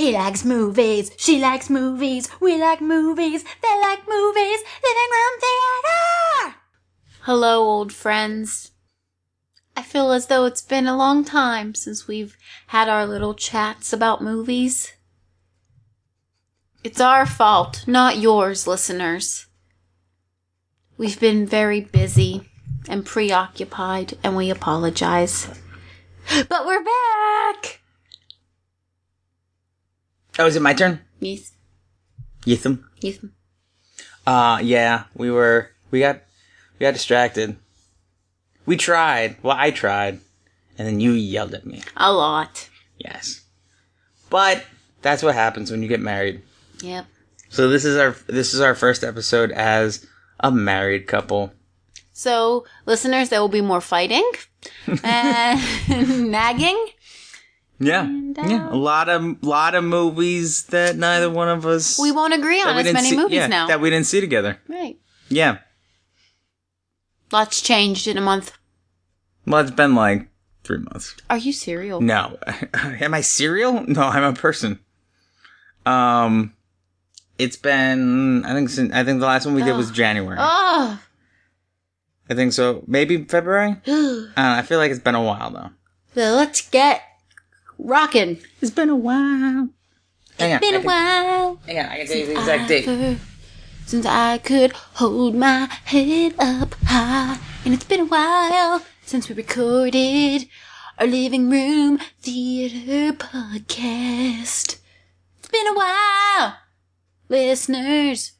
He likes movies, she likes movies, we like movies, they like movies, living room theater! Hello, old friends. I feel as though it's been a long time since we've had our little chats about movies. It's our fault, not yours, listeners. We've been very busy and preoccupied, and we apologize. But we're back! Oh, is it my turn? Yes, Yetham. yes. Uh, yeah, we were, we got, we got distracted. We tried. Well, I tried. And then you yelled at me. A lot. Yes. But that's what happens when you get married. Yep. So this is our, this is our first episode as a married couple. So, listeners, there will be more fighting and nagging. Yeah. And, uh, yeah. A lot of, lot of movies that neither one of us. We won't agree on as many see- movies yeah, now. That we didn't see together. right. Yeah. Lots changed in a month. Well, it's been like three months. Are you serial? No. Am I serial? No, I'm a person. Um, it's been, I think, since, I think the last one we did was January. Oh. I think so. Maybe February? Uh, I feel like it's been a while though. let's get rocking. It's been a while. Hang on. Been I a can- while. Hang on, I can tell you the exact date. ever Since I could hold my head up high. And it's been a while since we recorded our living room theater podcast. It's been a while, listeners.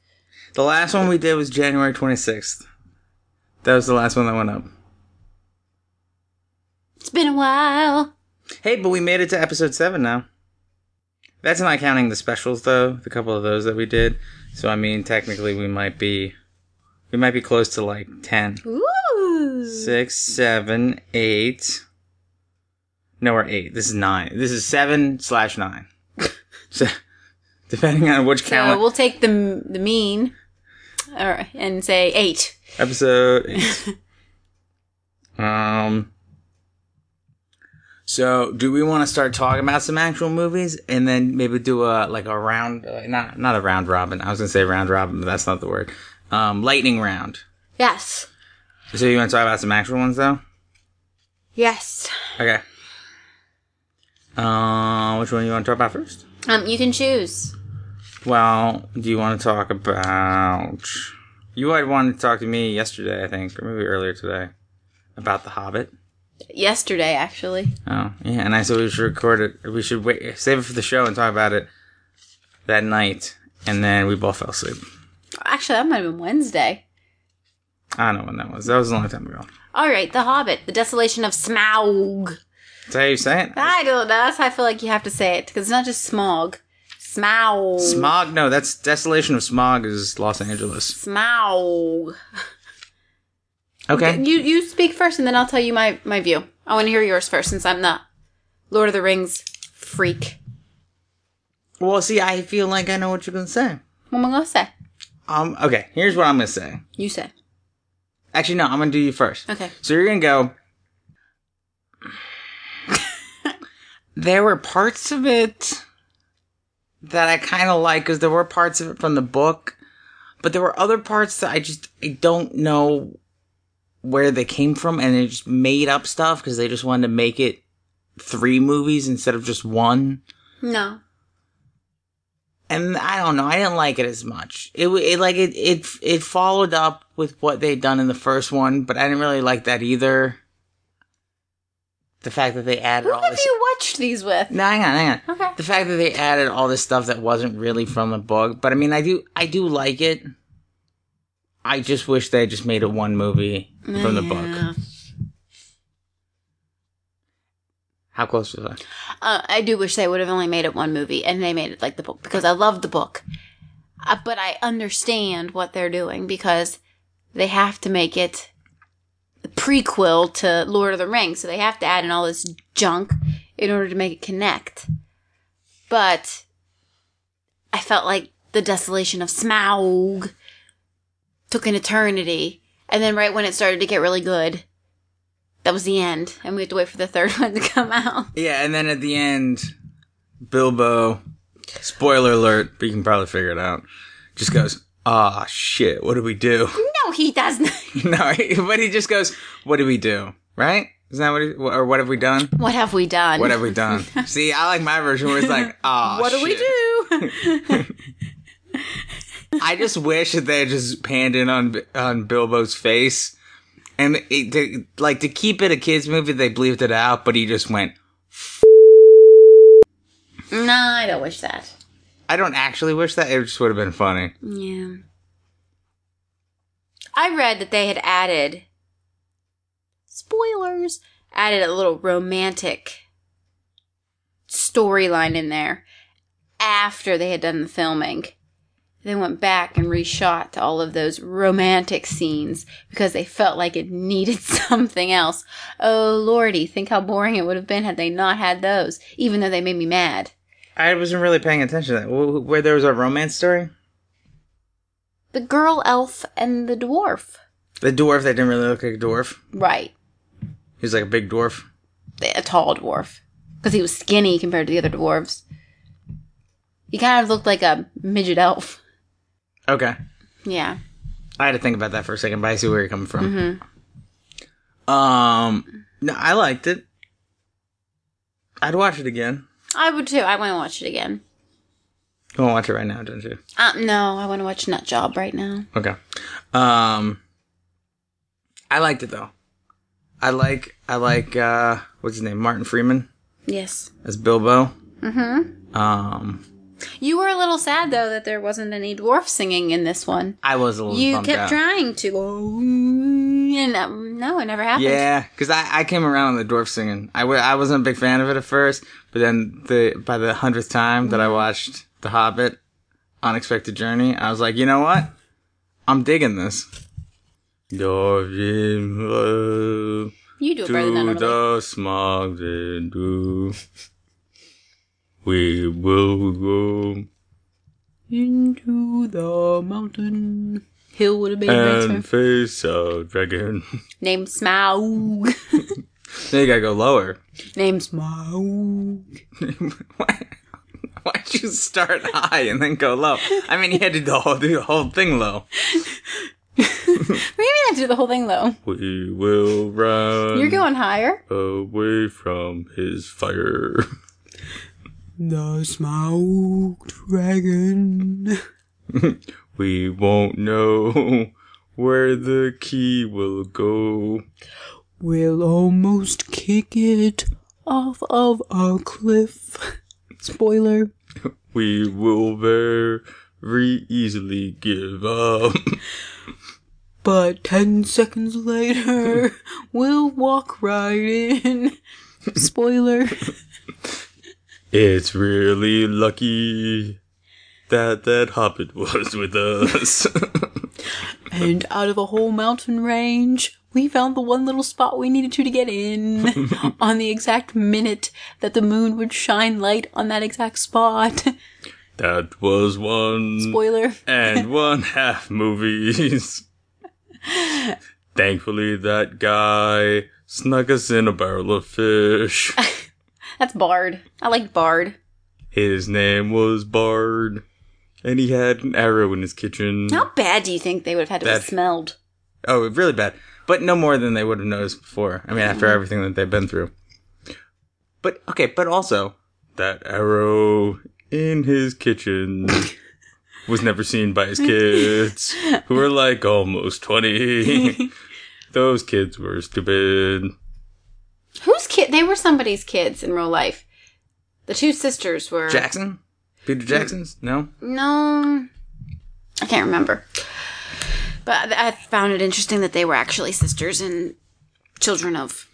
The last one we did was January 26th. That was the last one that went up. It's been a while. Hey, but we made it to episode 7 now. That's not counting the specials though, the couple of those that we did. So I mean, technically we might be, we might be close to like 10. Ooh. Six, seven, eight. No, we're eight. This is nine. This is seven slash nine. so, depending on which So calendar we'll take the the mean, or, and say eight. episode. Eight. um. So, do we want to start talking about some actual movies, and then maybe do a like a round, uh, not not a round robin. I was gonna say round robin, but that's not the word. Um, lightning round. Yes. So you want to talk about some actual ones though? Yes. Okay. Uh, which one you want to talk about first? Um, you can choose. Well, do you want to talk about? You had wanted to talk to me yesterday, I think, or maybe earlier today, about The Hobbit. Yesterday, actually. Oh, yeah, and I said we should record it. We should wait, save it for the show and talk about it that night, and then we both fell asleep. Actually, that might have been Wednesday. I don't know when that was. That was a long time ago. All right, The Hobbit, The Desolation of Smaug. Is that how you say it? I don't know. That's how I feel like you have to say it because it's not just smog. Smaug. Smog? No, that's Desolation of Smog is Los Angeles. Smaug. Okay. You you speak first, and then I'll tell you my my view. I want to hear yours first, since I'm the Lord of the Rings freak. Well, see, I feel like I know what you're gonna say. What am I gonna say? Um. Okay. Here's what I'm gonna say. You say. Actually, no. I'm gonna do you first. Okay. So you're gonna go. there were parts of it that I kind of like because there were parts of it from the book, but there were other parts that I just I don't know where they came from, and they just made up stuff because they just wanted to make it three movies instead of just one. No. And I don't know, I didn't like it as much. It, it like it it it followed up with what they'd done in the first one, but I didn't really like that either. The fact that they added Who all have this. you watched these with? No, hang on, hang on. Okay. The fact that they added all this stuff that wasn't really from the book, but I mean, I do, I do like it. I just wish they just made it one movie from the book. How close was I? Uh, I do wish they would have only made it one movie, and they made it like the book because I love the book. Uh, but I understand what they're doing because they have to make it the prequel to Lord of the Rings, so they have to add in all this junk in order to make it connect. But I felt like the desolation of Smaug took an eternity, and then right when it started to get really good, that was the end, and we had to wait for the third one to come out. Yeah, and then at the end, Bilbo Spoiler alert, but you can probably figure it out. Just goes, ah, shit, what do we do? No, he doesn't. no, but he just goes, what do we do? Right? Isn't that what he, or what have we done? what have we done? What have we done? See, I like my version where it's like, ah, What do we do? I just wish that they had just panned in on on Bilbo's face, and it, to, like to keep it a kids movie, they bleeped it out, but he just went. no, I don't wish that. I don't actually wish that. It just would have been funny. Yeah. I read that they had added spoilers, added a little romantic storyline in there after they had done the filming. They went back and reshot all of those romantic scenes because they felt like it needed something else. Oh lordy, think how boring it would have been had they not had those, even though they made me mad. I wasn't really paying attention to that. Where there was a romance story, The girl elf and the dwarf. the dwarf that didn't really look like a dwarf. Right. He was like a big dwarf. a tall dwarf because he was skinny compared to the other dwarves. He kind of looked like a midget elf. Okay, Yeah. I had to think about that for a second, but I see where you're coming from. Um, no, I liked it. I'd watch it again. I would too. I want to watch it again. You want to watch it right now, don't you? Uh, no, I want to watch Nut Job right now. Okay. Um, I liked it though. I like I like uh what's his name Martin Freeman Yes. as Bilbo. Mm-hmm. Um, You were a little sad though that there wasn't any dwarf singing in this one. I was a little You kept out. trying to go, and um, no, it never happened. Yeah, because I, I came around on the dwarf singing. I, w- I wasn't a big fan of it at first, but then the by the hundredth time that I watched The Hobbit, Unexpected Journey, I was like, you know what? I'm digging this. Dwarven, You do it better than to Emily. the smog do. We will go Into the mountain. Hill would have been and better. face a dragon. Name Smaug. then you gotta go lower. Name Smaug. Why, why'd you start high and then go low? I mean, you had to do the whole, do the whole thing low. we you mean I do the whole thing though? We will run You're going higher. away from his fire. The Smaug Dragon. We won't know where the key will go. We'll almost kick it off of a cliff. Spoiler. We will very easily give up. But ten seconds later, we'll walk right in. Spoiler. It's really lucky that that hobbit was with us. And out of a whole mountain range, we found the one little spot we needed to to get in on the exact minute that the moon would shine light on that exact spot. that was one Spoiler. and one half movies. Thankfully, that guy snuck us in a barrel of fish. That's Bard. I like Bard. His name was Bard, and he had an arrow in his kitchen. How bad do you think they would have had to have smelled? Oh, really bad. But no more than they would have noticed before. I mean, after Mm-hmm. everything that they've been through. But, okay, but also, that arrow in his kitchen was never seen by his kids, who were like almost 20. Those kids were stupid. Whose kid? They were somebody's kids in real life. The two sisters were. Jackson? Peter Jackson's? No? No, I can't remember. But I found it interesting that they were actually sisters and children of.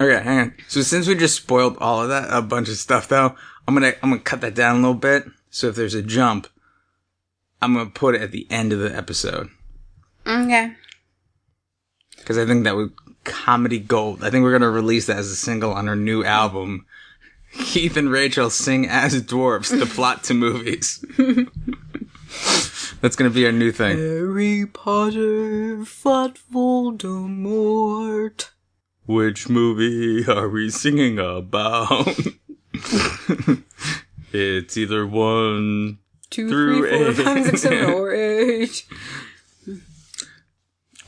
Okay, hang on. So since we just spoiled all of that, a bunch of stuff though, I'm gonna I'm gonna cut that down a little bit. So if there's a jump, I'm gonna put it at the end of the episode Okay. because I think that would comedy gold. I think we're gonna release that as a single on our new album. Keith and Rachel sing as dwarfs the plot to movies. That's gonna be our new thing. Harry Potter fought Voldemort. Which movie are we singing about? It's either one Two, Through three, four, eight. five, six, seven, or eight.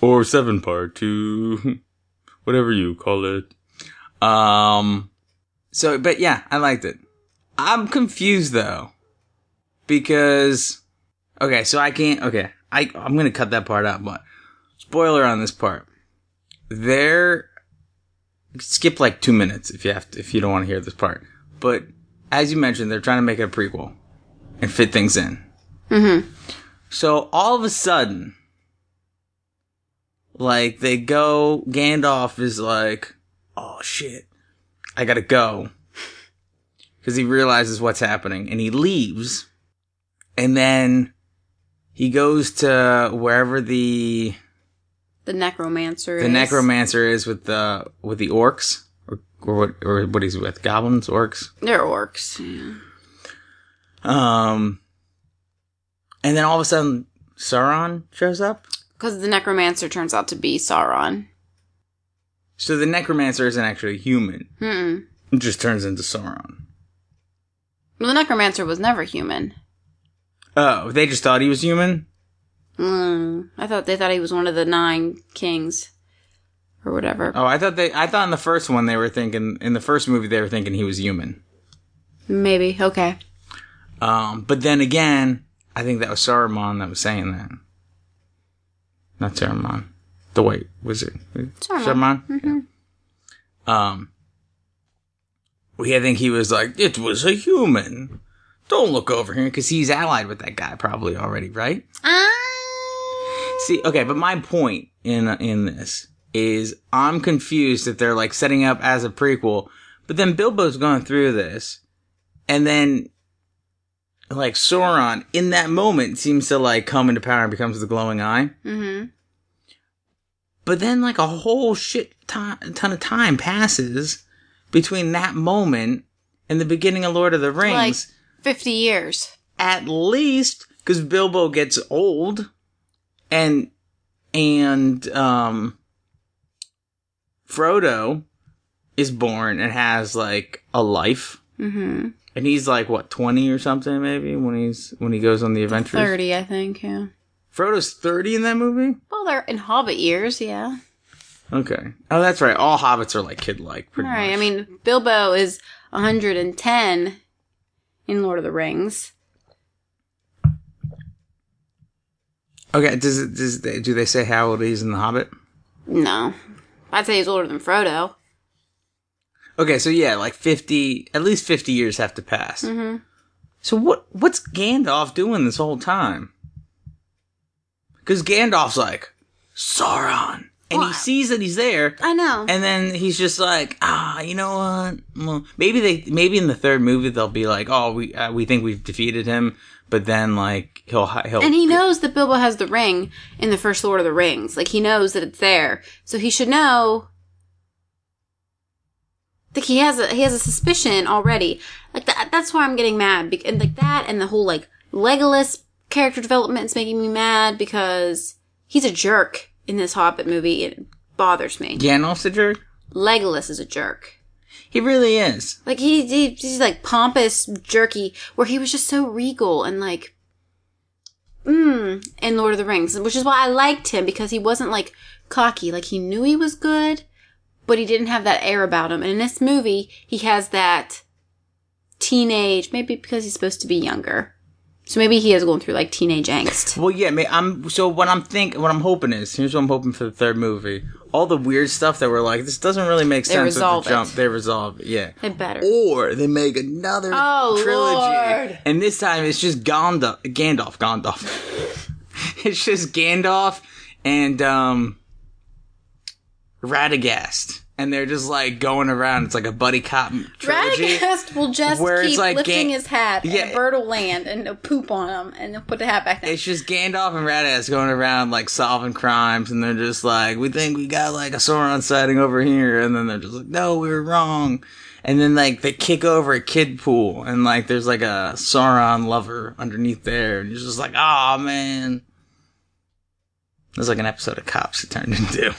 or seven part two, whatever you call it. Um, so, but yeah, I liked it. I'm confused though, because, okay, so I can't, okay, I, I'm gonna cut that part out, but spoiler on this part. There, skip like two minutes if you have to, if you don't want to hear this part. But as you mentioned, they're trying to make it a prequel and fit things in. Mm-hmm. So all of a sudden, like they go, Gandalf is like, oh shit, I gotta go. Cause he realizes what's happening and he leaves. And then he goes to wherever the, The necromancer. the is. necromancer is with the, with the orcs. Or, or what, or what he's with, goblins, orcs. They're orcs. Yeah. Um, and then all of a sudden, Sauron shows up. Because the necromancer turns out to be Sauron. So the necromancer isn't actually human. Mm-mm. It just turns into Sauron. Well, the necromancer was never human. Oh, they just thought he was human? Mm. I thought they thought he was one of the nine kings, or whatever. Oh, I thought they I thought in the first one they were thinking in the first movie they were thinking he was human. Maybe. Okay. Um, but then again, I think that was Saruman that was saying that. Not Saruman. The white was it? Saruman. Saruman? Yeah. Um we I think he was like, it was a human. Don't look over here because he's allied with that guy probably already, right? Ah. See, okay, but my point in in this is I'm confused that they're like setting up as a prequel, but then Bilbo's going through this, and then like Sauron in that moment seems to like come into power and becomes the glowing eye. Mm-hmm. But then like a whole shit ton, ton of time passes between that moment and the beginning of Lord of the Rings. Like fifty years. at least because Bilbo gets old, and and um, Frodo is born and has like a life, Mm-hmm. And he's like what twenty or something maybe when he's when he goes on the adventures. Thirty, I think. Yeah. Frodo's thirty in that movie. Well, they're in Hobbit years. Yeah. Okay. Oh, that's right. All hobbits are like kid like. All Pretty right. I mean, Bilbo is 110 in Lord of the Rings. Okay. Does it does they, do they say how old he's in the Hobbit? No, I'd say he's older than Frodo. Okay, so yeah, like fifty, at least fifty years have to pass. Mm-hmm. So what what's Gandalf doing this whole time? Because Gandalf's like Sauron, and he sees that he's there, I know. and then he's just like, ah, you know what? Well, maybe they maybe in the third movie they'll be like, oh, we uh, we think we've defeated him, but then like he'll he'll And he knows that Bilbo has the ring in the first Lord of the Rings. Like he knows that it's there, so he should know. Like he has a he has a suspicion already. Like that. That's why I'm getting mad. Bec- And like that, and the whole like Legolas character development is making me mad because he's a jerk in this Hobbit movie. It bothers me. Gandalf's a jerk. Legolas is a jerk. He really is. Like he, he he's like pompous, jerky, where he was just so regal and like, mm, in Lord of the Rings, which is why I liked him because he wasn't like cocky, like he knew he was good, but he didn't have that air about him. And in this movie, he has that teenage, maybe because he's supposed to be younger, so maybe he is going through like teenage angst. Well, yeah, I'm. So what I'm think, what I'm hoping is, here's what I'm hoping for the third movie. All the weird stuff that we're like, this doesn't really make They sense. with resolve the jump, it. they resolve it. Yeah. They better. Or they make another Oh, trilogy, Lord. and this time it's just Gandalf, Gandalf, Gandalf. it's just Gandalf and um, Radagast, and they're just like going around. It's like a buddy cop trilogy. Radagast will just where it's keep like lifting his hat, Yeah. and a bird will land and he'll poop on him, and he'll put the hat back down. It's just Gandalf and Radagast going around like solving crimes, and they're just like, "We think we got like a Sauron sighting over here," and then they're just like, "No, we were wrong." And then like they kick over a kid pool, and like there's like a Sauron lover underneath there, and you're just like, "Oh man." There's like an episode of Cops it turned into.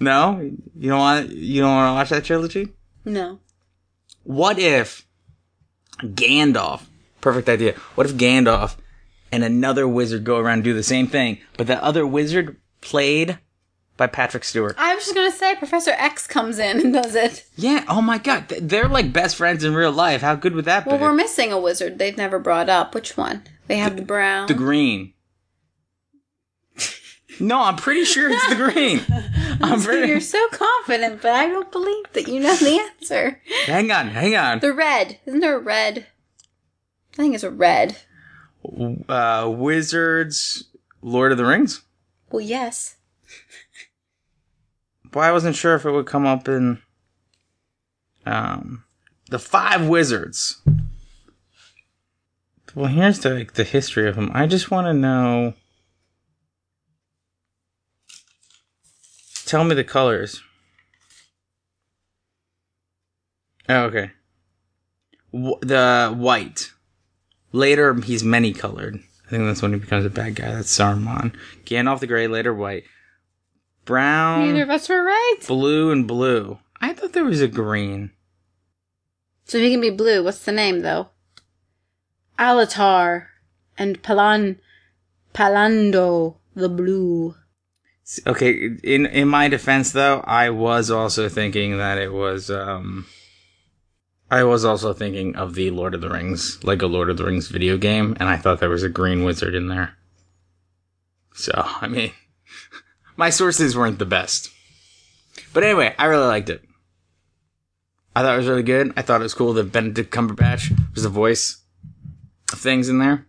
No, you don't want you don't want to watch that trilogy. no. What if Gandalf. Perfect idea. What if Gandalf and another wizard go around and do the same thing, but the other wizard played by Patrick Stewart? I was just gonna say Professor X comes in and does it. Yeah. Oh my God. They're like best friends in real life. How good would that Well, be? Well, we're missing a wizard they've never brought up. Which one? They have the brown. the green. No, I'm pretty sure it's the green. I'm You're so confident, but I don't believe that you know the answer. Hang on, hang on. The red. Isn't there a red? I think it's a red. Uh, Wizards, Lord of the Rings. Well, yes. Well, I wasn't sure if it would come up in um the five wizards. Well, here's the like, the history of them. I just want to know. Tell me the colors. Oh, okay. W- the white. Later, he's many colored. I think that's when he becomes a bad guy. That's Saruman. Gandalf the Grey, later white. Brown Neither of us were right. blue and blue. I thought there was a green. So he can be blue. What's the name though? Alatar and Palan Pallando the blue. Okay, in in my defense though, I was also thinking that it was um I was also thinking of the Lord of the Rings, like a Lord of the Rings video game, and I thought there was a green wizard in there. So, I mean, my sources weren't the best. But anyway, I really liked it. I thought it was really good. I thought it was cool that Benedict Cumberbatch was the voice of things in there.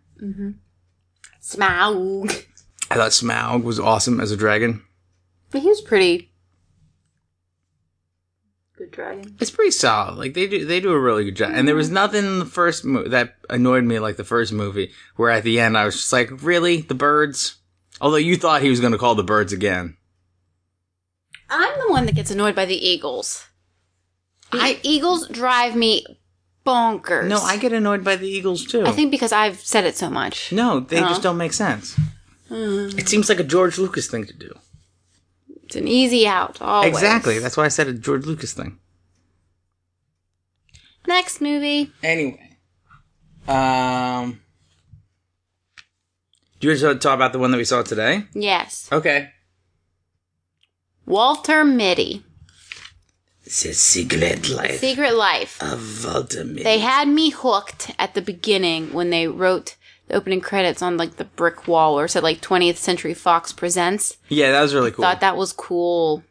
Smaug. I thought Smaug was awesome as a dragon. But he was pretty good dragon. It's pretty solid. Like they do, they do a really good job. And there was mm-hmm. nothing in the first movie that annoyed me like the first movie, where at the end I was just like, really, the birds. Although you thought he was going to call the birds again. I'm the one that gets annoyed by the eagles. The eagles drive me bonkers. No, I get annoyed by the eagles too. I think because I've said it so much. no, they Oh. just uh-huh. don't make sense. It seems like a George Lucas thing to do. It's an easy out. Always. Exactly. That's why I said a George Lucas thing. Next movie. Anyway, um, do you want to talk about the one that we saw today? Yes. Okay. Walter Mitty. The Secret Life Secret Life. of Walter Mitty. They had me hooked at the beginning when they wrote the opening credits on like the brick wall or said like 20th Century Fox Presents. Yeah, that was really cool. Thought that was cool.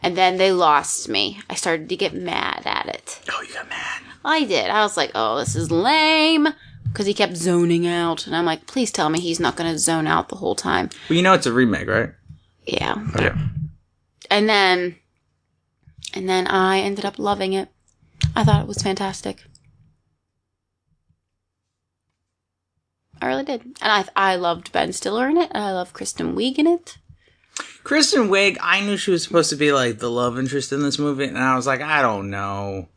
And then they lost me. I started to get mad at it. oh, you got mad. I did. I was like, oh, this is lame. Because he kept zoning out. And I'm like, please tell me he's not going to zone out the whole time. Well, you know it's a remake, right? Yeah. Oh, okay. And then, and then I ended up loving it. I thought it was fantastic. I really did. And I, I loved Ben Stiller in it. And I love Kristen Wiig in it. Kristen Wiig, I knew she was supposed to be like the love interest in this movie, and I was like, I don't know.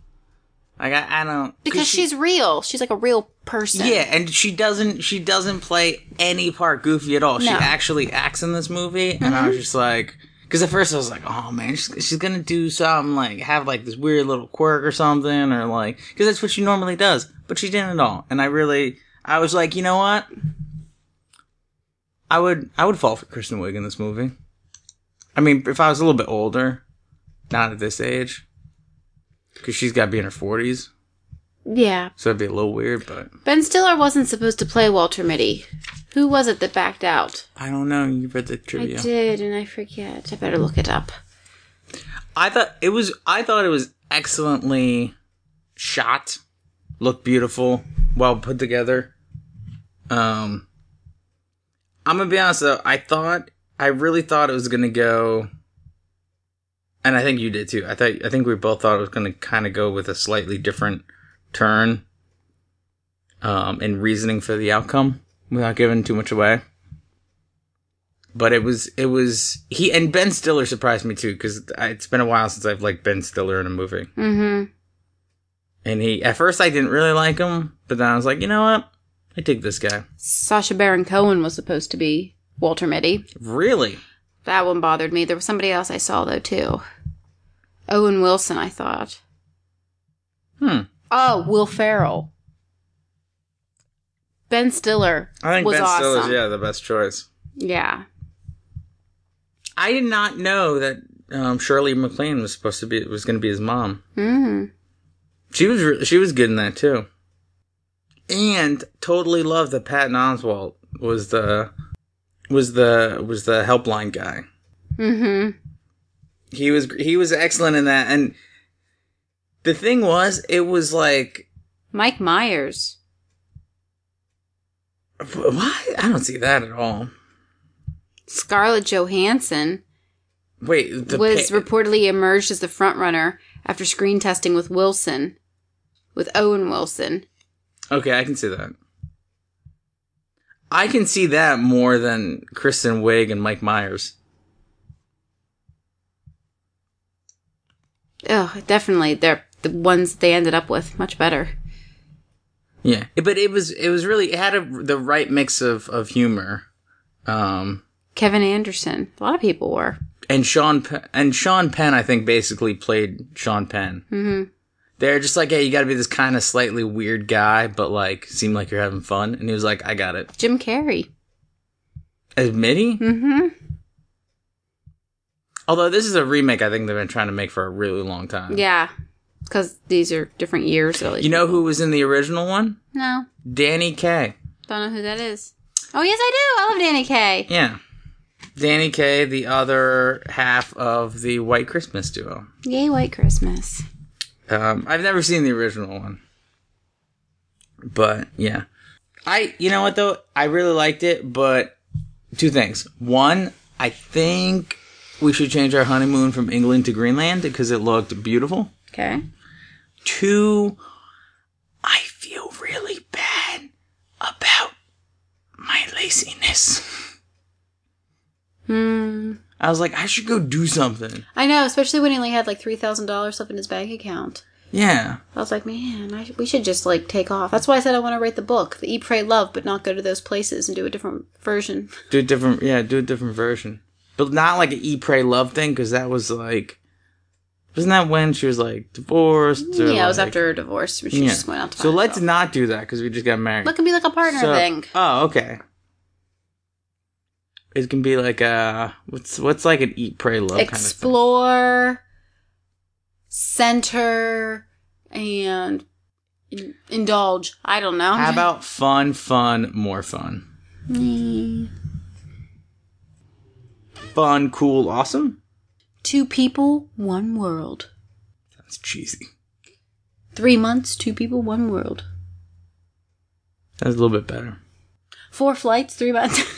Like I, I don't Because she- she's real. She's like a real person. yeah, and she doesn't she doesn't play any part goofy at all. She actually acts in this movie, and I was mm-hmm. just like, because at first I was like, oh man, she's, she's gonna do something like have like this weird little quirk or something, or like because that's what she normally does, but she didn't at all, and I really, I was like, you know what, I would I would fall for Kristen Wiig in this movie. I mean, if I was a little bit older, not at this age, because she's got to be in her forties, Yeah. so it'd be a little weird, but. Ben Stiller wasn't supposed to play Walter Mitty. Who was it that backed out? I don't know. You read the trivia. I did, and I forget. I better look it up. I thought it was. I thought it was excellently shot. Looked beautiful, well put together. Um, I'm gonna be honest though. I thought. I really thought it was gonna go. And I think you did too. I thought. I think we both thought it was gonna kind of go with a slightly different turn. Um, and reasoning for the outcome, without giving too much away. but it was it was he and Ben Stiller surprised me too because it's been a while since I've liked Ben Stiller in a movie. Mm-hmm. And he at first I didn't really like him, but then I was like, you know what, I dig this guy. Sacha Baron Cohen was supposed to be Walter Mitty. Really, That one bothered me. There was somebody else I saw though too. Owen Wilson, I thought. hmm. Oh, Will Ferrell. Ben Stiller I think was Ben awesome. Stiller's yeah the best choice. Yeah. I did not know that um, Shirley MacLaine was supposed to be was going to be his mom. Mm. She was re- she was good in that too, and totally loved that Patton Oswalt was the was the was the helpline guy. Mm-hmm. He was he was excellent in that, and the thing was, it was like Mike Myers. why I don't see that at all. Scarlett Johansson Wait, the was pa- reportedly emerged as the frontrunner after screen testing with Wilson, with Owen Wilson. Okay, I can see that. I can see that more than Kristen Wiig and Mike Myers. Oh, definitely. They're the ones they ended up with. Much better. Yeah, but it was it was really it had a, the right mix of of humor, um, Kevin Anderson. A lot of people were. and Sean and Sean Penn I think basically played Sean Penn. Mm-hmm. They're just like, hey, you got to be this kind of slightly weird guy, but like seem like you're having fun. And he was like, I got it. Jim Carrey. Admit he? Mm-hmm. Although this is a remake, I think they've been trying to make for a really long time. Yeah. Because these are different years. So You know who was in the original one? No. Danny Kaye. Don't know who that is. Oh, yes, I do. I love Danny Kaye. Yeah. Danny Kaye, the other half of the White Christmas duo. Yay, White Christmas. Um, I've never seen the original one, but yeah, I you know what though I really liked it, but two things. One, I think we should change our honeymoon from England to Greenland because it looked beautiful. Okay. Two, I feel really bad about my laziness. Hmm. I was like, I should go do something. I know, especially when he only had like $3,000 left in his bank account. Yeah. I was like, man, I, we should just like take off. That's why I said I want to write the book, the Eat, Pray, Love, but not go to those places and do a different version. Do a different, yeah, do a different version, but not like an eat, pray, love thing, because that was like, wasn't that when she was like divorced? or, yeah, it was after her divorce. She Yeah. just went out to so let's herself. not do that because we just got married. Let it be like a partner So- thing. Oh, okay. It can be like a what's what's like an eat, pray, love kind of thing. Explore, center, and in- indulge. I don't know. How about fun, fun, more fun? Mm. Fun, cool, awesome. two people, one world? That's cheesy. Three months, two people, one world. That's a little bit better. Four flights, three months.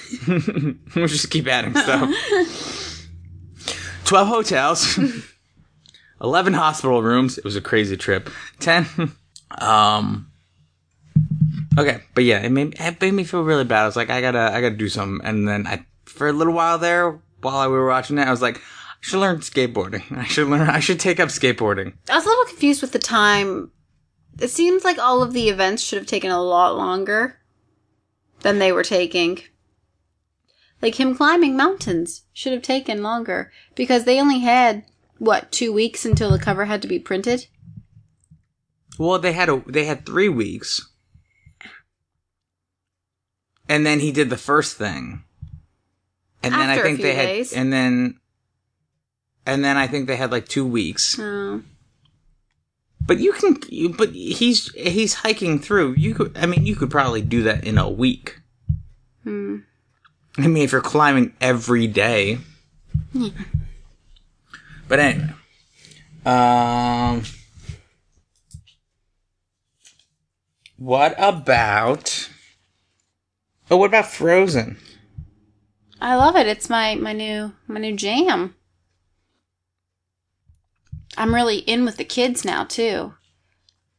we'll just keep adding stuff. 12 hotels, 11 hospital rooms. It was a crazy trip. 10. Um, okay, but yeah, it made, it made me feel really bad. I was like, I gotta, I gotta do something. And then I, for a little while there, while we were watching it, I was like, I should learn skateboarding. I should learn, I should take up skateboarding. I was a little confused with the time. It seems like all of the events should have taken a lot longer than they were taking. Like him climbing mountains should have taken longer because they only had what two weeks until the cover had to be printed. Well, they had a, they had three weeks. And then he did the first thing. And then I think they had, days. and then, and then I think they had like two weeks. Oh, But you can, you, but he's he's hiking through. You could, I mean, you could probably do that in a week. hmm. I mean, if you're climbing every day. But anyway, um, what about? Oh, what about Frozen? I love it. It's my my new my new jam. I'm really in with the kids now too,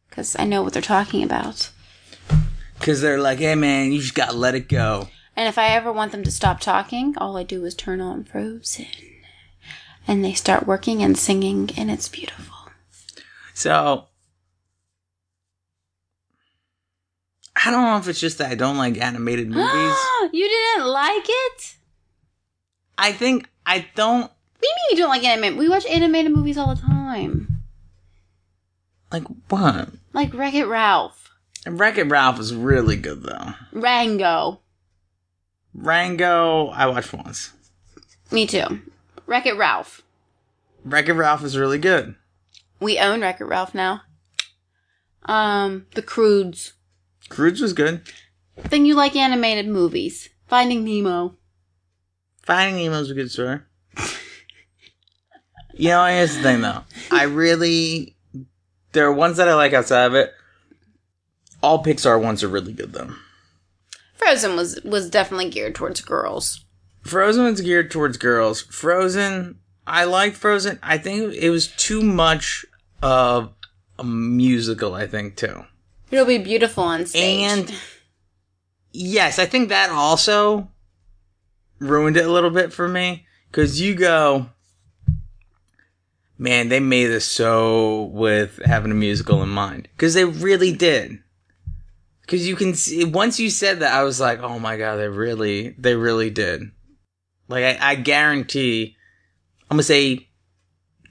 because I know what they're talking about. Because they're like, hey man, you just gotta let it go. And if I ever want them to stop talking, all I do is turn on Frozen, and they start working and singing, and it's beautiful. So I don't know if it's just that I don't like animated movies. you didn't like it? I think I don't What do you mean you don't like anime? We watch animated movies all the time, like what. like Wreck It Ralph. Wreck It Ralph is really good though. Rango. Rango, I watched once. Me too. Wreck It Ralph. Wreck It Ralph is really good. We own Wreck It Ralph now. Um, The Crudes. Croods was good. Then you like animated movies. Finding Nemo. Finding Nemo Nemo's a good story. you know, here's the thing though. I really, there are ones that I like outside of it. All Pixar ones are really good though. Frozen was was definitely geared towards girls. Frozen was geared towards girls. Frozen, I liked Frozen. I think it was too much of a musical, I think, too. It'll be beautiful on stage. And yes, I think that also ruined it a little bit for me. Cause you go, man, they made this so with having a musical in mind. Cause they really did. Cause you can see, once you said that, I was like, oh my god, they really, they really did. Like, I, I guarantee, I'm gonna say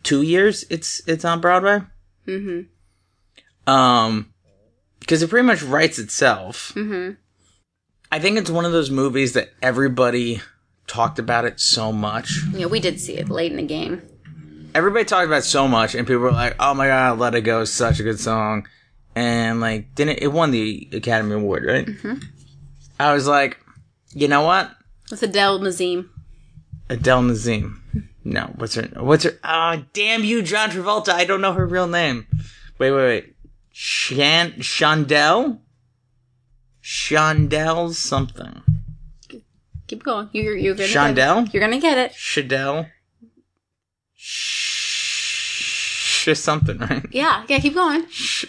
two years it's, it's on Broadway. mm-hmm. Um, because it pretty much writes itself. Mm-hmm. I think it's one of those movies that everybody talked about it so much. Yeah, we did see it late in the game. Everybody talked about it so much, and people were like, "Oh my god, Let It Go is such a good song," and like, didn't it won the Academy Award, right? Mm-hmm. I was like, you know what, With Adele Nazim. Adele Nazim. No, what's her? What's her? Oh, damn you, John Travolta! I don't know her real name. Wait, wait, wait. Shan Chandel. Chandel something. Keep going. You're you're gonna Shondell? Get it. You're gonna get it. Shadell. Sh something, right? Yeah, yeah. Keep going. Sh.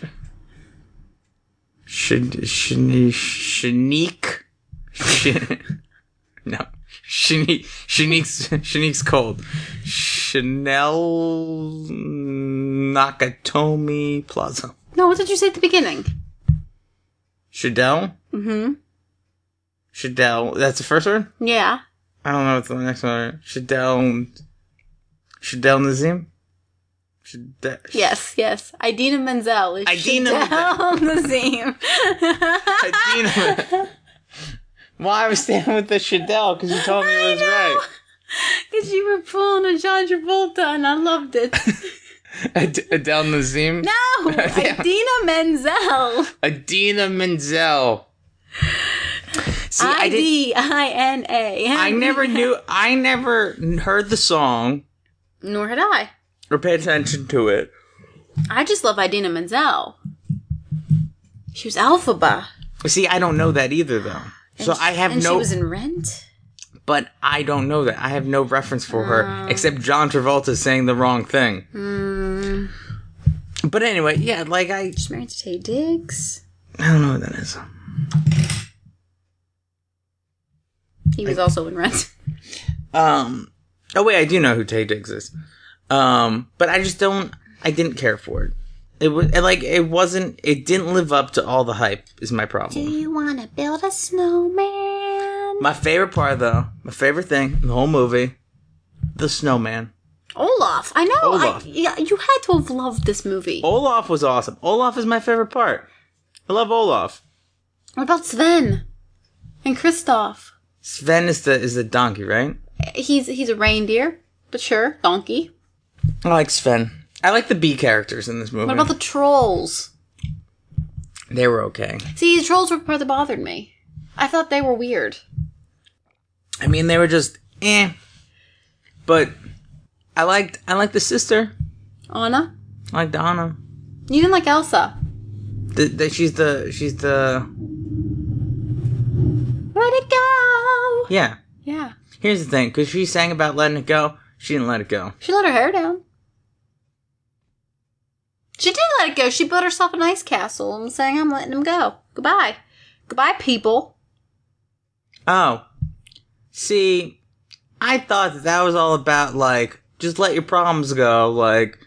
Shanique. No. Shanique. Shanique's, Shanique's cold. Chanel Nakatomi Plaza. No, what did you say at the beginning? Shadell? Mm-hmm. Shadell. That's the first word? Yeah. I don't know what the next one. Is. Shadell. Shadell Nazim? Shadell. Yes, yes. Idina Menzel is Idina Chanel Nazim. Idina. Why I was staying with the Shadell because you told me it was right. Because you were pulling a John Travolta and I loved it. Ad- uh, Adele Nazim. No! Idina Menzel. Adina Menzel. See, I. D I N A. I never knew. I never heard the song Nor had I. or paid attention to it. I just love Idina Menzel. She was Elphaba. See, I don't know that either, though. So I have and no. she was in Rent. but I don't know that. I have no reference for her except John Travolta saying the wrong thing. Mm, But anyway, yeah, like I, she's married to Taye Diggs. I don't know what that is. He was also in Rent. Um. Oh wait, I do know who Taye Diggs is. Um, but I just don't. I didn't care for it. It was like it wasn't. It didn't live up to all the hype. Is my problem. Do you want to build a snowman? My favorite part, though, my favorite thing in the whole movie, the snowman. Olaf. I know. Olaf. I, yeah, you had to have loved this movie. Olaf was awesome. Olaf is my favorite part. I love Olaf. What about Sven and Kristoff? Sven is the is the donkey, right? He's he's a reindeer, but sure, donkey. I like Sven. I like the B characters in this movie. What about the trolls? they were okay. See, the trolls were the part that bothered me. I thought they were weird. I mean, they were just eh. But I liked I liked the sister. Anna, I liked Anna. you didn't like Elsa. The, the, she's the she's the Let it go. yeah. Yeah, Here's the thing, because she sang about letting it go. She didn't let it go. she let her hair down. She did let it go. She built herself an ice castle was saying, "I'm letting him go. Goodbye, goodbye, people." Oh, see, I thought that that was all about like just let your problems go, like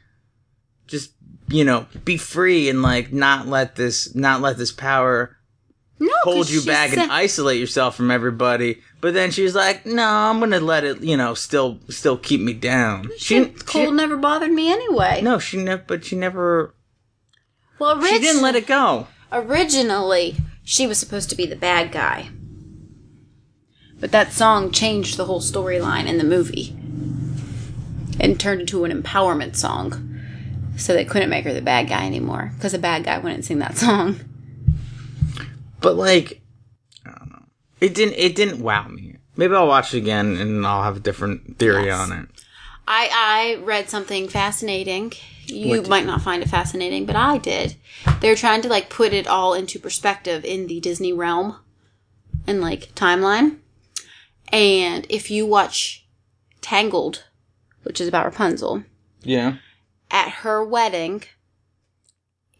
just you know be free and like not let this not let this power No, hold you back said- and isolate yourself from everybody. But then she's like, "No, I'm gonna let it, you know, still still keep me down." She, didn't- cold she never bothered me anyway. no, she never, but she never, well, Rich, she didn't let it go. originally she was supposed to be the bad guy. But that song changed the whole storyline in the movie and turned into an empowerment song. So they couldn't make her the bad guy anymore because a bad guy wouldn't sing that song. But like, I don't know. It didn't. It didn't wow me. Maybe I'll watch it again and I'll have a different theory Yes. on it. I I read something fascinating. You What did might not find it fascinating, but I did. They're trying to like put it all into perspective in the Disney realm and like timeline. And if you watch Tangled, which is about Rapunzel, Yeah. at her wedding,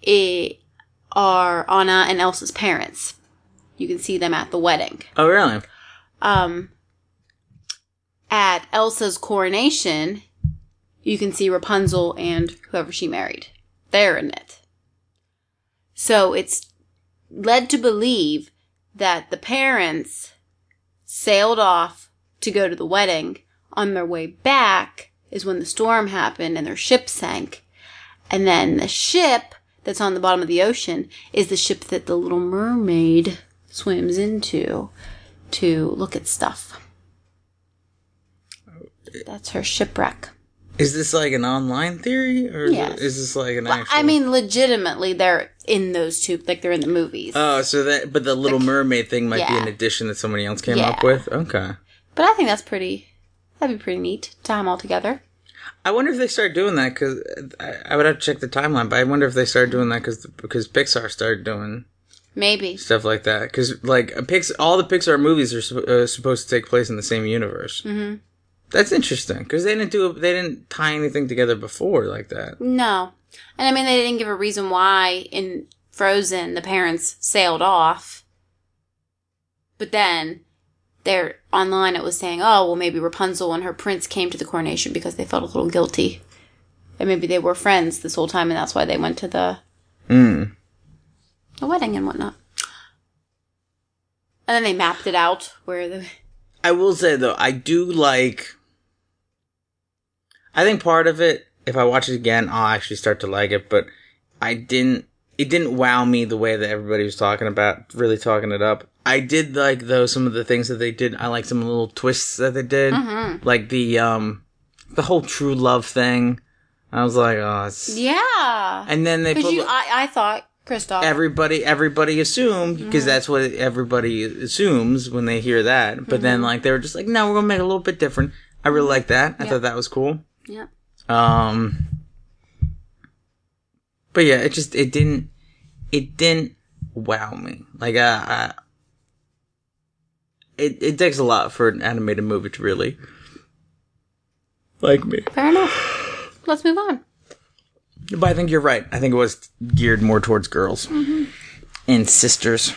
it are Anna and Elsa's parents. You can see them at the wedding. Oh, really? Um, at Elsa's coronation, you can see Rapunzel and whoever she married. They're in it. So it's led to believe that the parents sailed off to go to the wedding. On their way back is when the storm happened and their ship sank. And then the ship that's on the bottom of the ocean is the ship that the little mermaid swims into to look at stuff. That's her shipwreck. Is this like an online theory, or is, Yes. is this like an actual? I mean, legitimately, they're in those two, like they're in the movies. Oh, so that but the Little Mermaid thing might be an addition that somebody else came Yeah. up with. Okay. but I think that's pretty. That'd be pretty neat to tie them all together. I wonder if they started doing that because I, I would have to check the timeline, but I wonder if they started doing that because because Pixar started doing Maybe. stuff like that. Because like a Pix, all the Pixar movies are uh, supposed to take place in the same universe. Mm-hmm. That's interesting because they didn't do they didn't tie anything together before like that. No. And I mean, they didn't give a reason why in Frozen the parents sailed off. But then, there online it was saying, oh, well, maybe Rapunzel and her prince came to the coronation because they felt a little guilty. And maybe they were friends this whole time and that's why they went to the, Mm. the wedding and whatnot. And then they mapped it out where the. I will say though, I do like. I think part of it, if I watch it again, I'll actually start to like it. But I didn't. It didn't wow me the way that everybody was talking about, really talking it up. I did like though some of the things that they did. I like some little twists that they did, like the um, the whole true love thing. I was like, oh, it's... Yeah. and then they Because put you, I, I thought, Kristoff. everybody everybody assumed because that's what everybody assumes when they hear that. But then like they were just like no we're gonna make it a little bit different. I really like that. I thought that was cool. Yeah. um but yeah it just it didn't it didn't wow me. Like uh, uh it, it takes a lot for an animated movie to really like me Fair enough. Let's move on. but i think you're right i think it was geared more towards girls and sisters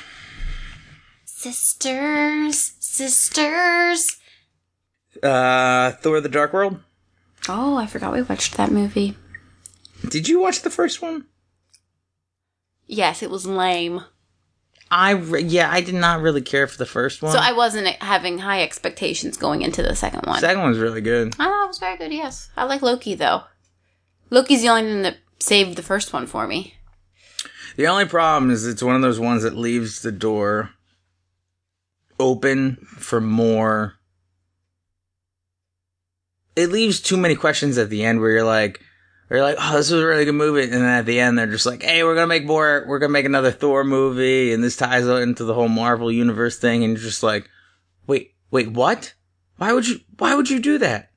Sisters, sisters. uh thor the dark world Oh, I forgot we watched that movie. Did you watch the first one? Yes, it was lame. I re- yeah, I did not really care for the first one. So I wasn't having high expectations going into the second one. second one's really good. Ah, oh, it was very good, yes. I like Loki, though. Loki's the only thing that saved the first one for me. The only problem is it's one of those ones that leaves the door open for more. It leaves too many questions at the end where you're like, where you're like, oh, this was a really good movie, and then at the end they're just like, hey, we're gonna make more, we're gonna make another Thor movie, and this ties into the whole Marvel universe thing, and you're just like, wait, wait, what? Why would you? Why would you do that?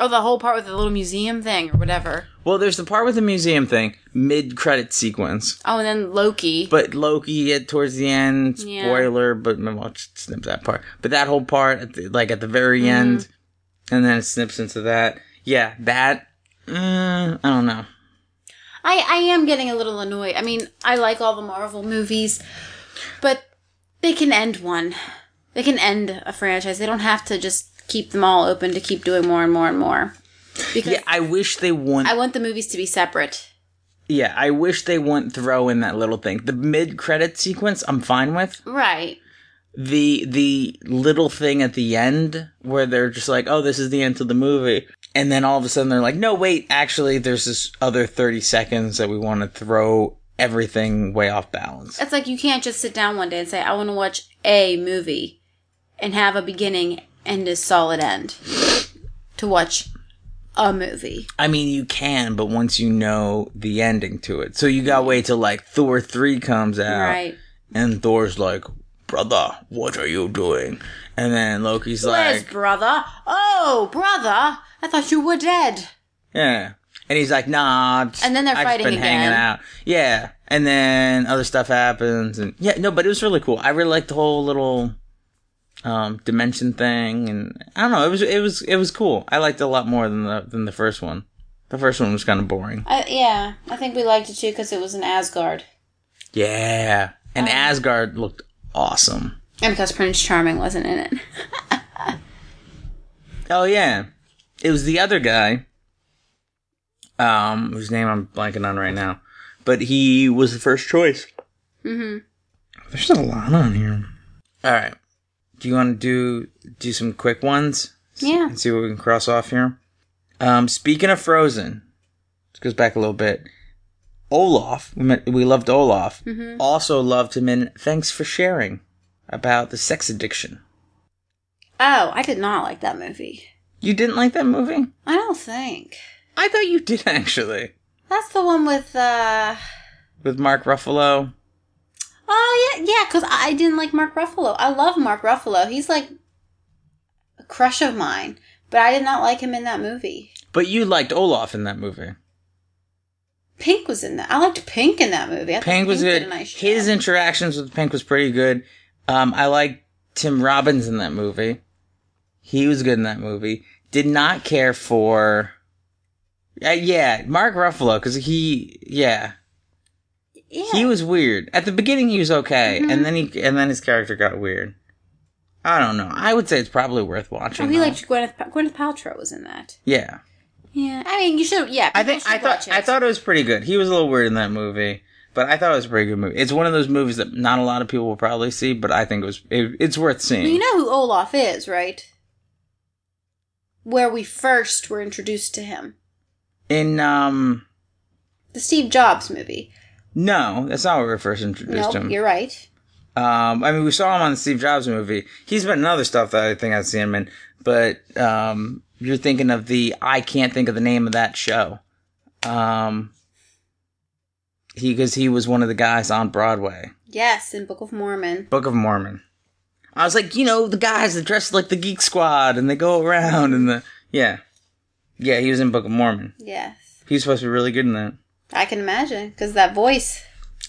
Oh, the whole part with the little museum thing or whatever. Well, there's the part with the museum thing, mid credit sequence. Oh, and then Loki. But Loki at towards the end, Yeah. spoiler, but maybe I'll just snip that part. But that whole part, at the, like at the very Mm-hmm. end, and then it snips into that. Yeah, that. Uh, I don't know. I, I am getting a little annoyed. I mean, I like all the Marvel movies, but they can end one. They can end a franchise. They don't have to just keep them all open to keep doing more and more and more. Because Yeah, I wish they wouldn't. I want the movies to be separate. yeah, I wish they wouldn't throw in that little thing. The mid credit sequence, I'm fine with. Right. the the little thing at the end where they're just like, "Oh, this is the end of the movie," and then all of a sudden they're like, "No, wait, actually, there's this other thirty seconds that we want to throw everything way off balance. It's like you can't just sit down one day and say, I want to watch a movie and have a beginning and a solid end to watch a movie. I mean, you can, but once you know the ending to it, so you gotta wait till like Thor three comes out, Right. and Thor's like, "Brother, what are you doing?" And then Loki's Where's like, brother? Oh, brother! I thought you were dead. "Yeah," and he's like, "Nah." just- And then they're I've fighting been hanging out. Yeah, and then other stuff happens, and yeah, no, but it was really cool. I really liked the whole little um dimension thing, and I don't know, it was it was it was cool. I liked it a lot more than the than the first one. The first one was kind of boring. I, yeah, I think we liked it too because it was an Asgard. Yeah. And Um, Asgard looked awesome. And because Prince Charming wasn't in it. Oh yeah. It was the other guy. Um, whose name I'm blanking on right now. But he was the first choice. hmm There's a lot on here. Alright. Do you want to do do some quick ones? Yeah. And see what we can cross off here? Um, speaking of Frozen, this goes back a little bit. Olaf, we, met, we loved Olaf. Also loved him in Thanks for Sharing about the sex addiction. Oh, I did not like that movie. You didn't like that movie? I don't think. I thought you did actually. That's the one with, uh. With Mark Ruffalo. Oh, yeah, yeah, because I didn't like Mark Ruffalo. I love Mark Ruffalo. He's like a crush of mine. But I did not like him in that movie. But you liked Olaf in that movie. Pink was in that. I liked Pink in that movie. I Pink was good. nice job. His interactions with Pink was pretty good. Um, I liked Tim Robbins in that movie. He was good in that movie. Did not care for. Uh, yeah, Mark Ruffalo, because he, yeah, yeah. he was weird. At the beginning, he was okay, Mhm. and then he, and then his character got weird. I don't know. I would say it's probably worth watching. Oh, he though. liked Gwyneth. Gwyneth Paltrow was in that. yeah. Yeah, I mean, you should. Yeah, I think I thought watch I it. thought it was pretty good. He was a little weird in that movie, but I thought it was a pretty good movie. It's one of those movies that not a lot of people will probably see, but I think it was it, it's worth seeing. You know who Olaf is, right? Where we first were introduced to him, in um the Steve Jobs movie. no, that's not where we first introduced Nope, him. you're right. Um, I mean, we saw him on the Steve Jobs movie. He's been in other stuff that I think I've seen him in, but um, you're thinking of the I can't think of the name of that show. Um, he because he was one of the guys on Broadway. Yes, in Book of Mormon. Book of Mormon. I was like, you know, the guys that dress like the Geek Squad and they go around and the yeah, yeah. He was in Book of Mormon. Yes, He was supposed to be really good in that. I can imagine because that voice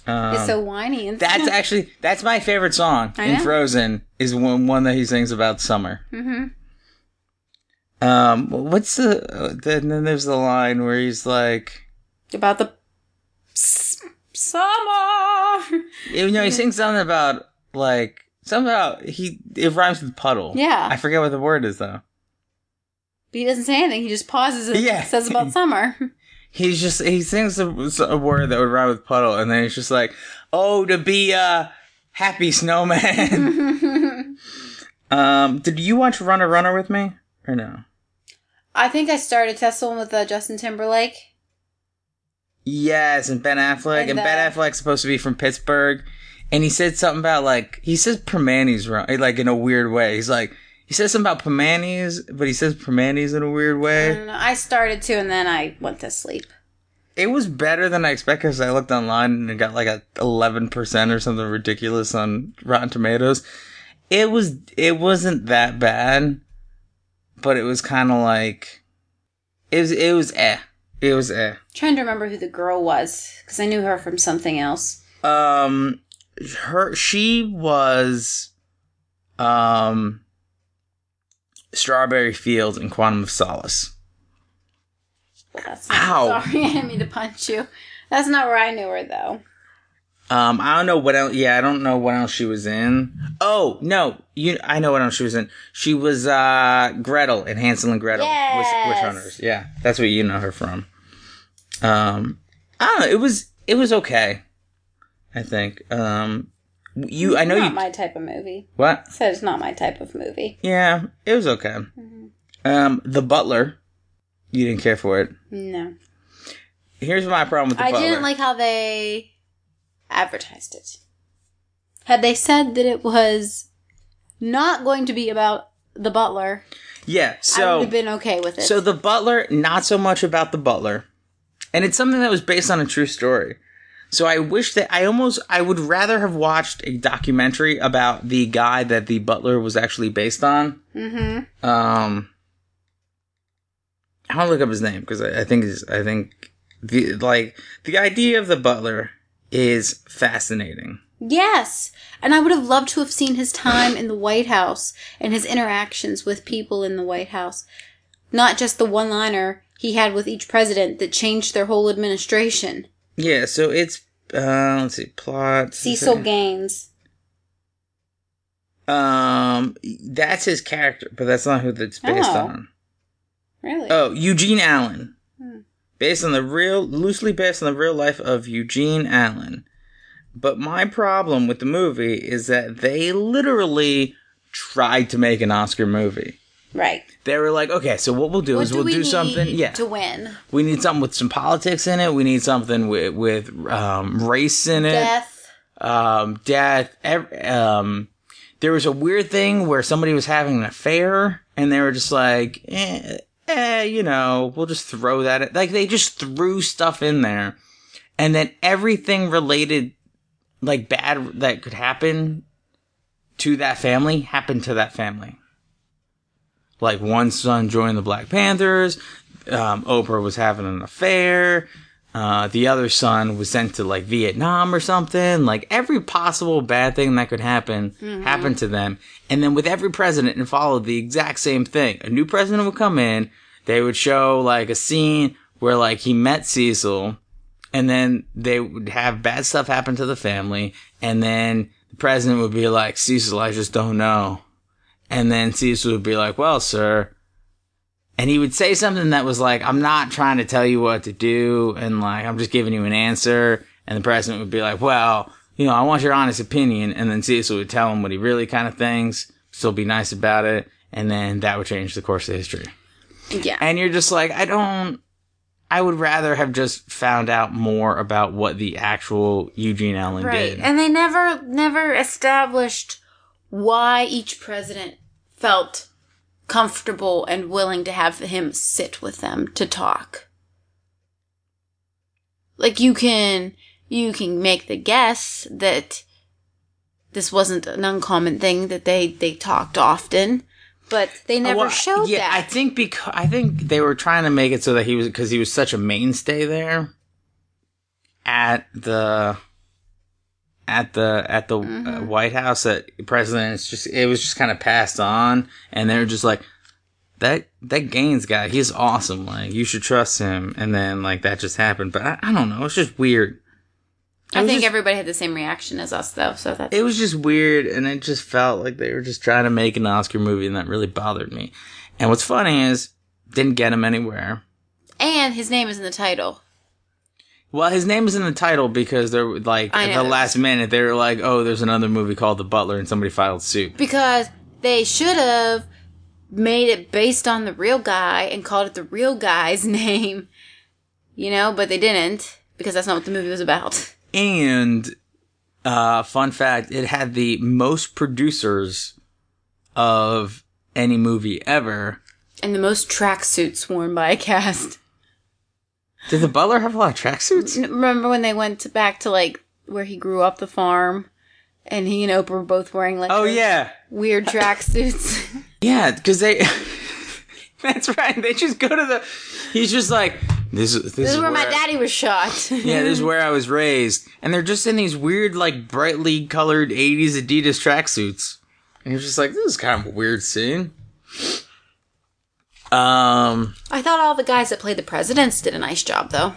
Um, is so whiny and that's actually that's my favorite song I in know. Frozen is one one that he sings about summer. hmm Um, what's the then then there's the line where he's like, about the s- summer. you know, he sings something about like about he it rhymes with puddle. Yeah. I forget what the word is though. But he doesn't say anything. He just pauses and Yeah. says about summer. He's just he sings a, a word that would rhyme with puddle, and then he's just like, "Oh, to be a happy snowman." um, did you watch Runner Runner with me or no? I think I started Tesla with uh, Justin Timberlake. Yes, and Ben Affleck, and, And, Ben Affleck's supposed to be from Pittsburgh, and he said something about like he says Primanti's wrong, like in a weird way. He's like he says something about Primanti's, but he says Primanti's in a weird I way. don't know. I started to, and then I went to sleep. It was better than I expected because I looked online and it got like a eleven percent or something ridiculous on Rotten Tomatoes. It was it wasn't that bad, but it was kind of like it was it was eh it was eh. trying to remember who the girl was because I knew her from something else. Um, her she was, um, Strawberry Fields and Quantum of Solace. That's Ow. Sorry, I didn't mean to punch you. That's not where I knew her though. Um, I don't know what else. Yeah, I don't know what else she was in. Oh no, you. I know what else she was in. She was uh Gretel in Hansel and Gretel. Witch, Yes. Witch Hunters. Yeah, that's what you know her from. Um, I don't know. It was it was okay. I think. Um, you. I know not you. my type of movie. what? Said it's not my type of movie. Yeah, it was okay. Um, The Butler. You didn't care for it. No, Here's my problem with The I Butler. didn't like how they advertised it. Had they said that it was not going to be about the butler, Yeah. I would So have been okay with it. so the butler, not so much about the butler, and it's something that was based on a true story. So I wish that I almost I would rather have watched a documentary about the guy that the butler was actually based on. mm-hmm. Um, I want to look up his name because I, I think I think the like the idea of the butler is fascinating. Yes. And I would have loved to have seen his time in the White House and his interactions with people in the White House. Not just the one liner he had with each president that changed their whole administration. Yeah, so it's uh let's see plot. Cecil Gaines. Um, that's his character, but that's not who that's based Oh. on. Really? Oh, Eugene Allen. Hmm. Based on the real, loosely based on the real life of Eugene Allen. But my problem with the movie is that they literally tried to make an Oscar movie. Right. They were like, okay, so what we'll do What is do we'll we do something. Yeah, to win? we need something with some politics in it. We need something with with um, race in it Death. um, death. Ev- um, there was a weird thing where somebody was having an affair, and they were just like, eh, eh, you know, we'll just throw that. At, like they just threw stuff in there, and then everything related, like bad that could happen to that family, happened to that family. Like one son joined the Black Panthers. Um, Oprah was having an affair. Uh, the other son was sent to like Vietnam or something. Like every possible bad thing that could happen happened to them. And then with every president, it followed the exact same thing. A new president would come in. They would show like a scene where like he met Cecil, and then they would have bad stuff happen to the family, and then the president would be like, "Cecil, I just don't know." And then Cecil would be like, "Well, sir." And he would say something that was like, I'm not trying to tell you what to do, and like, I'm just giving you an answer. And the president would be like, Well, you know, I want your honest opinion. And then Cecil would tell him what he really kind of thinks, still be nice about it. And then that would change the course of history. Yeah. And you're just like, I don't, I would rather have just found out more about what the actual Eugene Allen Right. did. And they never never established why each president felt comfortable and willing to have him sit with them to talk. Like you can you can make the guess that this wasn't an uncommon thing that they they talked often, but they never Well, showed yeah, I think because I think they were trying to make it so that he was because he was such a mainstay there at the at the at the uh, Mm-hmm. White House that presidents just it was just kind of passed on, and they were just like that that Gaines guy, he's awesome. Like you should trust him, and then like that just happened. But I, I don't know, it's just weird. It I think just- everybody had the same reaction as us though, so that's it was just weird and it just felt like they were just trying to make an Oscar movie and that really bothered me. And what's funny is didn't get him anywhere. and his name is in the title. Well, his name is in the title because they're like I at know. the last minute they were like, "Oh, there's another movie called The Butler," and somebody filed suit. because they should have made it based on the real guy and called it the real guy's name, you know, but they didn't because that's not what the movie was about. And uh, fun fact, it had the most producers of any movie ever. And the most tracksuits worn by a cast. Did The Butler have a lot of tracksuits? Remember when they went to- back to like where he grew up, the farm, and he and Oprah were both wearing like Oh yeah, weird tracksuits. Yeah, because they. that's right. They just go to the. He's just like this. is This, this is where my daddy was shot. Yeah, this is where I was raised, and they're just in these weird, like brightly colored '80s Adidas tracksuits, and you're just like, this is kind of a weird scene. Um. I thought all the guys that played the presidents did a nice job though.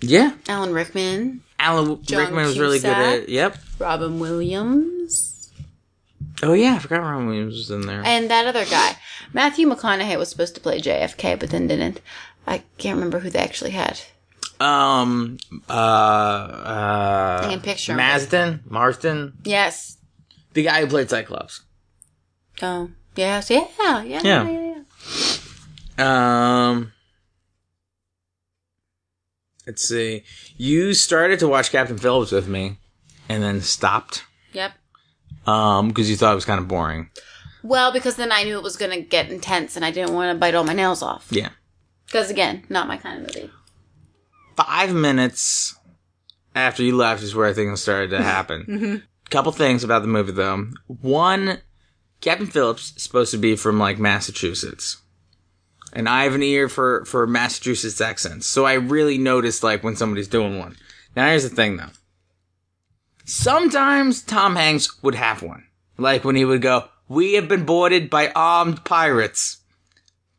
Yeah, Alan Rickman, Alan John Rickman was really good at. Yep. Robin Williams. Oh yeah, I forgot Robin Williams was in there. And that other guy, Matthew McConaughey, was supposed to play JFK, but then didn't. I can't remember who they actually had. Um. Uh. Uh. I can picture him. Marsden. Marsden. Yes. The guy who played Cyclops. Oh, yes. Yeah. Yeah. Yeah. Yeah. Um. Let's see. You started to watch Captain Phillips with me, and then stopped. Yep. Um, because you thought it was kind of boring. Well, because then I knew it was going to get intense and I didn't want to bite all my nails off. Yeah. Because again, not my kind of movie. Five minutes after you left is where I think it started to happen. A couple things about the movie though. One, Captain Phillips is supposed to be from like Massachusetts. And I have an ear for, for Massachusetts accents. So I really noticed like when somebody's doing one. Now here's the thing though. Sometimes Tom Hanks would have one. Like when he would go, we have been boarded by armed pirates.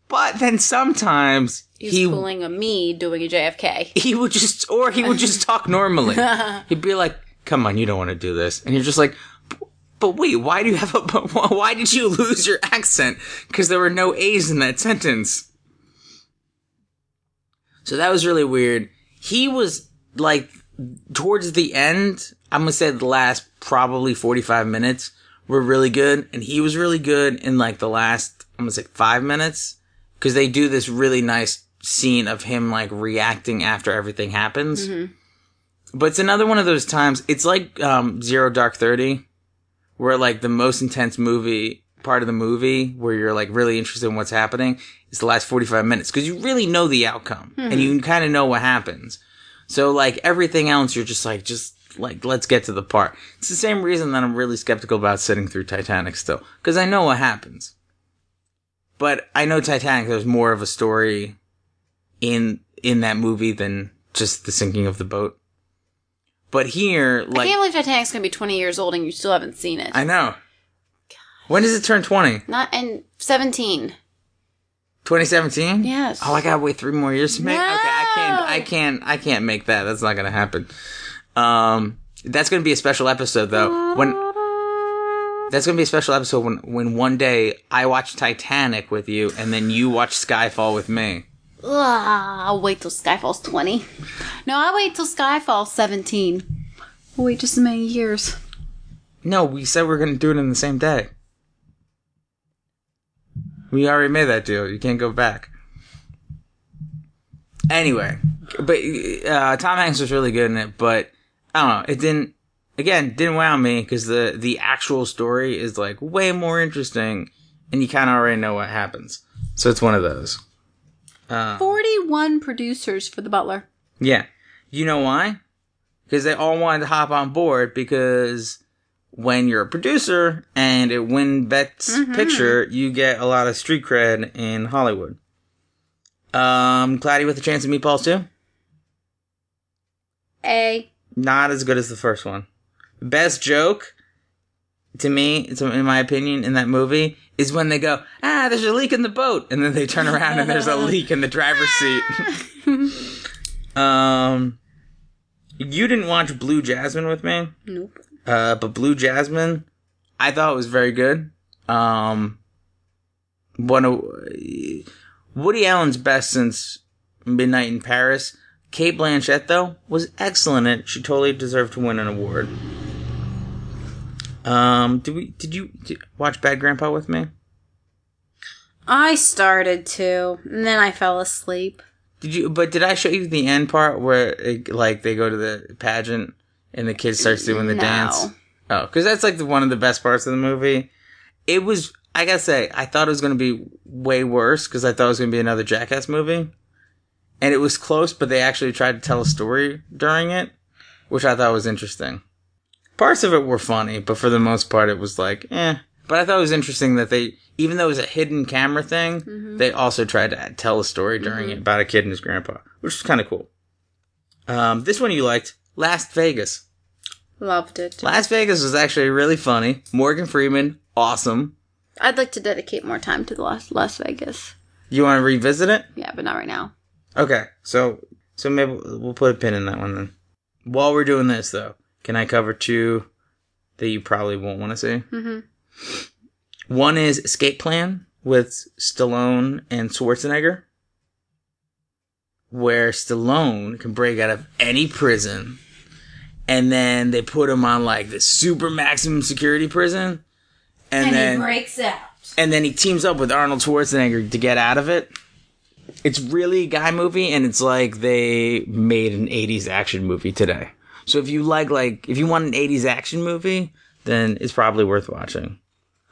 But then sometimes He's he pulling a me doing a JFK. he would just or he would just talk normally he'd be like come on you don't want to do this and you're just like but wait why do you have a why did you lose your accent? Because there were no a's in that sentence. So that was really weird. He was like towards the end i'm gonna say the last probably 45 minutes were really good and he was really good in like the last i'm gonna say five minutes. Because they do this really nice scene of him like reacting after everything happens. But it's another one of those times. It's like um, Zero Dark Thirty, where like the most intense movie part of the movie, where you're like really interested in what's happening, is the last forty five minutes because you really know the outcome and hmm. you kind of know what happens. So like everything else, you're just like just like let's get to the part. It's the same reason that I'm really skeptical about sitting through Titanic still because I know what happens. But I know Titanic. There's more of a story in in that movie than just the sinking of the boat. But here, I like can't believe Titanic's going to be 20 years old and you still haven't seen it. I know. When does it turn 20? Not in 17. 2017? Yes. Oh, I gotta wait three more years to make. Okay, I can't. I can't. I can't make that. That's not gonna happen. Um, that's gonna be a special episode though. When that's gonna be a special episode when when one day I watch Titanic with you and then you watch Skyfall with me. Ugh, I'll wait till Skyfall's 20. No, I'll wait till Skyfall's 17. We'll wait just as many years. No, we said we are gonna do it in the same day. We already made that deal. You can't go back. Anyway, but uh, Tom Hanks was really good in it, but I don't know. It didn't. Again, didn't wow me because the the actual story is like way more interesting, and you kind of already know what happens. So it's one of those. Uh, 41 producers for The Butler. yeah, you know why? Because they all wanted to hop on board because when you're a producer and it win Best Picture, you get a lot of street cred in Hollywood. Um, Cloudy with a Chance of Meatballs too. A. Not as good as the first one. Best joke to me, in my opinion, in that movie is when they go, ah, there's a leak in the boat, and then they turn around and there's a leak in the driver's seat. um, you didn't watch Blue Jasmine with me. Nope. Uh, but Blue Jasmine, I thought was very good. Um, one of Woody Allen's best since Midnight in Paris. Cate Blanchett though was excellent. she totally deserved to win an award. Um, did we? Did you did, watch Bad Grandpa with me? I started to, and then I fell asleep. Did you? But did I show you the end part where it, like they go to the pageant and the kid starts doing the No. dance? Oh, because that's like the, one of the best parts of the movie. It was. I gotta say, I thought it was gonna be way worse because I thought it was gonna be another Jackass movie, and it was close. But they actually tried to tell a story during it, which I thought was interesting. Parts of it were funny, but for the most part, it was like, eh. But I thought it was interesting that they, even though it was a hidden camera thing, they also tried to tell a story during it about a kid and his grandpa, which was kind of cool. Um, this one you liked, Last Vegas. Loved it. Last Vegas was actually really funny. Morgan Freeman, awesome. I'd like to dedicate more time to the Las, Last Vegas. You want to revisit it? Yeah, but not right now. Okay, so so maybe we'll put a pin in that one then. While we're doing this though, can I cover two that you probably won't want to see? Mhm. One is Escape Plan with Stallone and Schwarzenegger, where Stallone can break out of any prison, and then they put him on like the super maximum security prison, and, then breaks out. and then he teams up with Arnold Schwarzenegger to get out of it. it's really a guy movie, and it's like they made an '80s action movie today. So if you like, like, if you want an '80s action movie, then it's probably worth watching.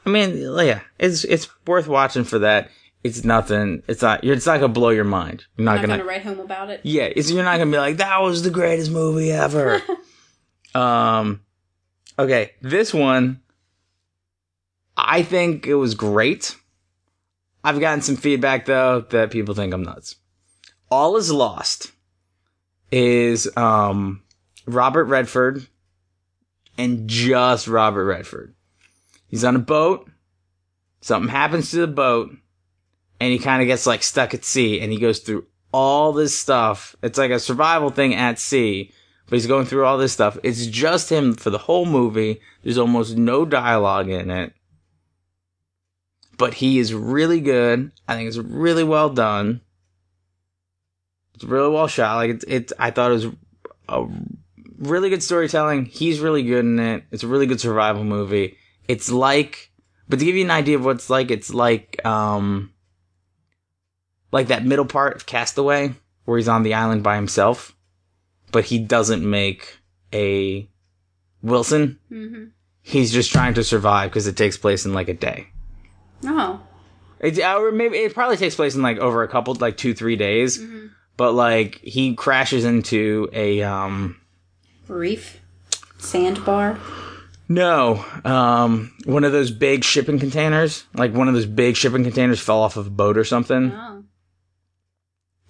I mean, yeah, it's it's worth watching for that. It's nothing. It's not. It's not gonna blow your mind. You're not, not gonna. gonna write home about it. Yeah, it's, you're not gonna be like that was the greatest movie ever. um, okay, this one, I think it was great. I've gotten some feedback though that people think I'm nuts. All is lost is um Robert Redford and just Robert Redford. He's on a boat. Something happens to the boat and he kind of gets like stuck at sea and he goes through all this stuff. It's like a survival thing at sea, but he's going through all this stuff. It's just him for the whole movie. There's almost no dialogue in it. But he is really good. I think it's really well done. It's really well shot. Like it's, it's I thought it was a really good storytelling. He's really good in it. It's a really good survival movie. It's like, but to give you an idea of what it's like, it's like, um, like that middle part of Castaway where he's on the island by himself, but he doesn't make a Wilson. Mm-hmm. He's just trying to survive because it takes place in like a day. Oh. It, or maybe it probably takes place in like over a couple, like two, three days. But like he crashes into a, um, Reef. Sandbar. no, um, one of those big shipping containers. Like one of those big shipping containers fell off of a boat or something. Oh.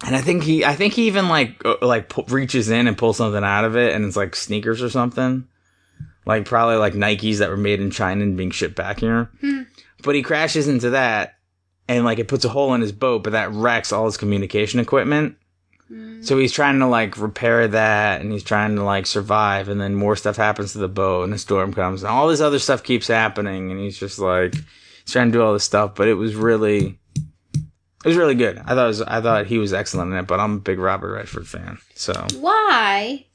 And I think he, I think he even like, uh, like pu- reaches in and pulls something out of it and it's like sneakers or something. Like probably like Nikes that were made in China and being shipped back here. But he crashes into that and like it puts a hole in his boat, but that wrecks all his communication equipment. So he's trying to like repair that and he's trying to like survive and then more stuff happens to the boat and the storm comes and all this other stuff keeps happening and he's just like, he's trying to do all this stuff, but it was really, it was really good. I thought it was, I thought he was excellent in it, but I'm a big Robert Redford fan. So Why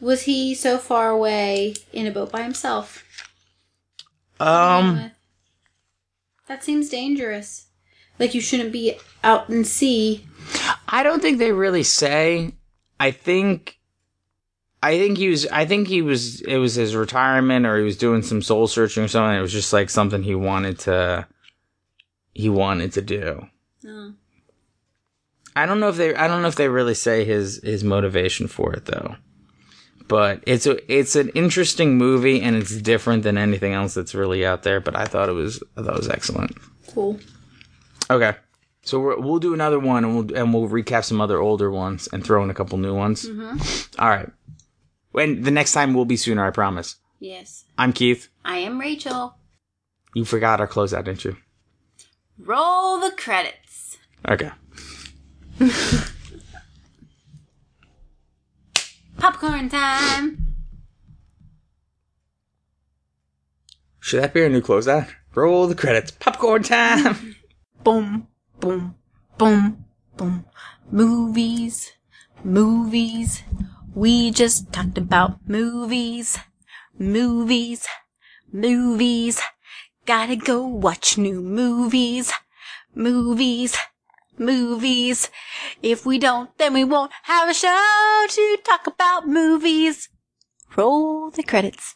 was he so far away in a boat by himself? um, that seems dangerous. Like you shouldn't be out in sea. I don't think they really say. I think, I think he was. I think he was. It was his retirement, or he was doing some soul searching or something. It was just like something he wanted to. He wanted to do. Oh. I don't know if they. I don't know if they really say his his motivation for it though. But it's a it's an interesting movie and it's different than anything else that's really out there. But I thought it was I thought it was excellent. Cool. Okay. So we're, we'll do another one, and we'll and we'll recap some other older ones and throw in a couple new ones. Mm-hmm. All right. And the next time will be sooner, I promise. Yes. I'm Keith. I am Rachel. You forgot our closeout, didn't you? Roll the credits. Okay. Popcorn time. Should that be our new closeout? Roll the credits. Popcorn time. Boom, boom, boom, boom. Movies, movies. We just talked about movies, movies, movies. Gotta go watch new movies, movies, movies. If we don't, then we won't have a show to talk about movies. Roll the credits.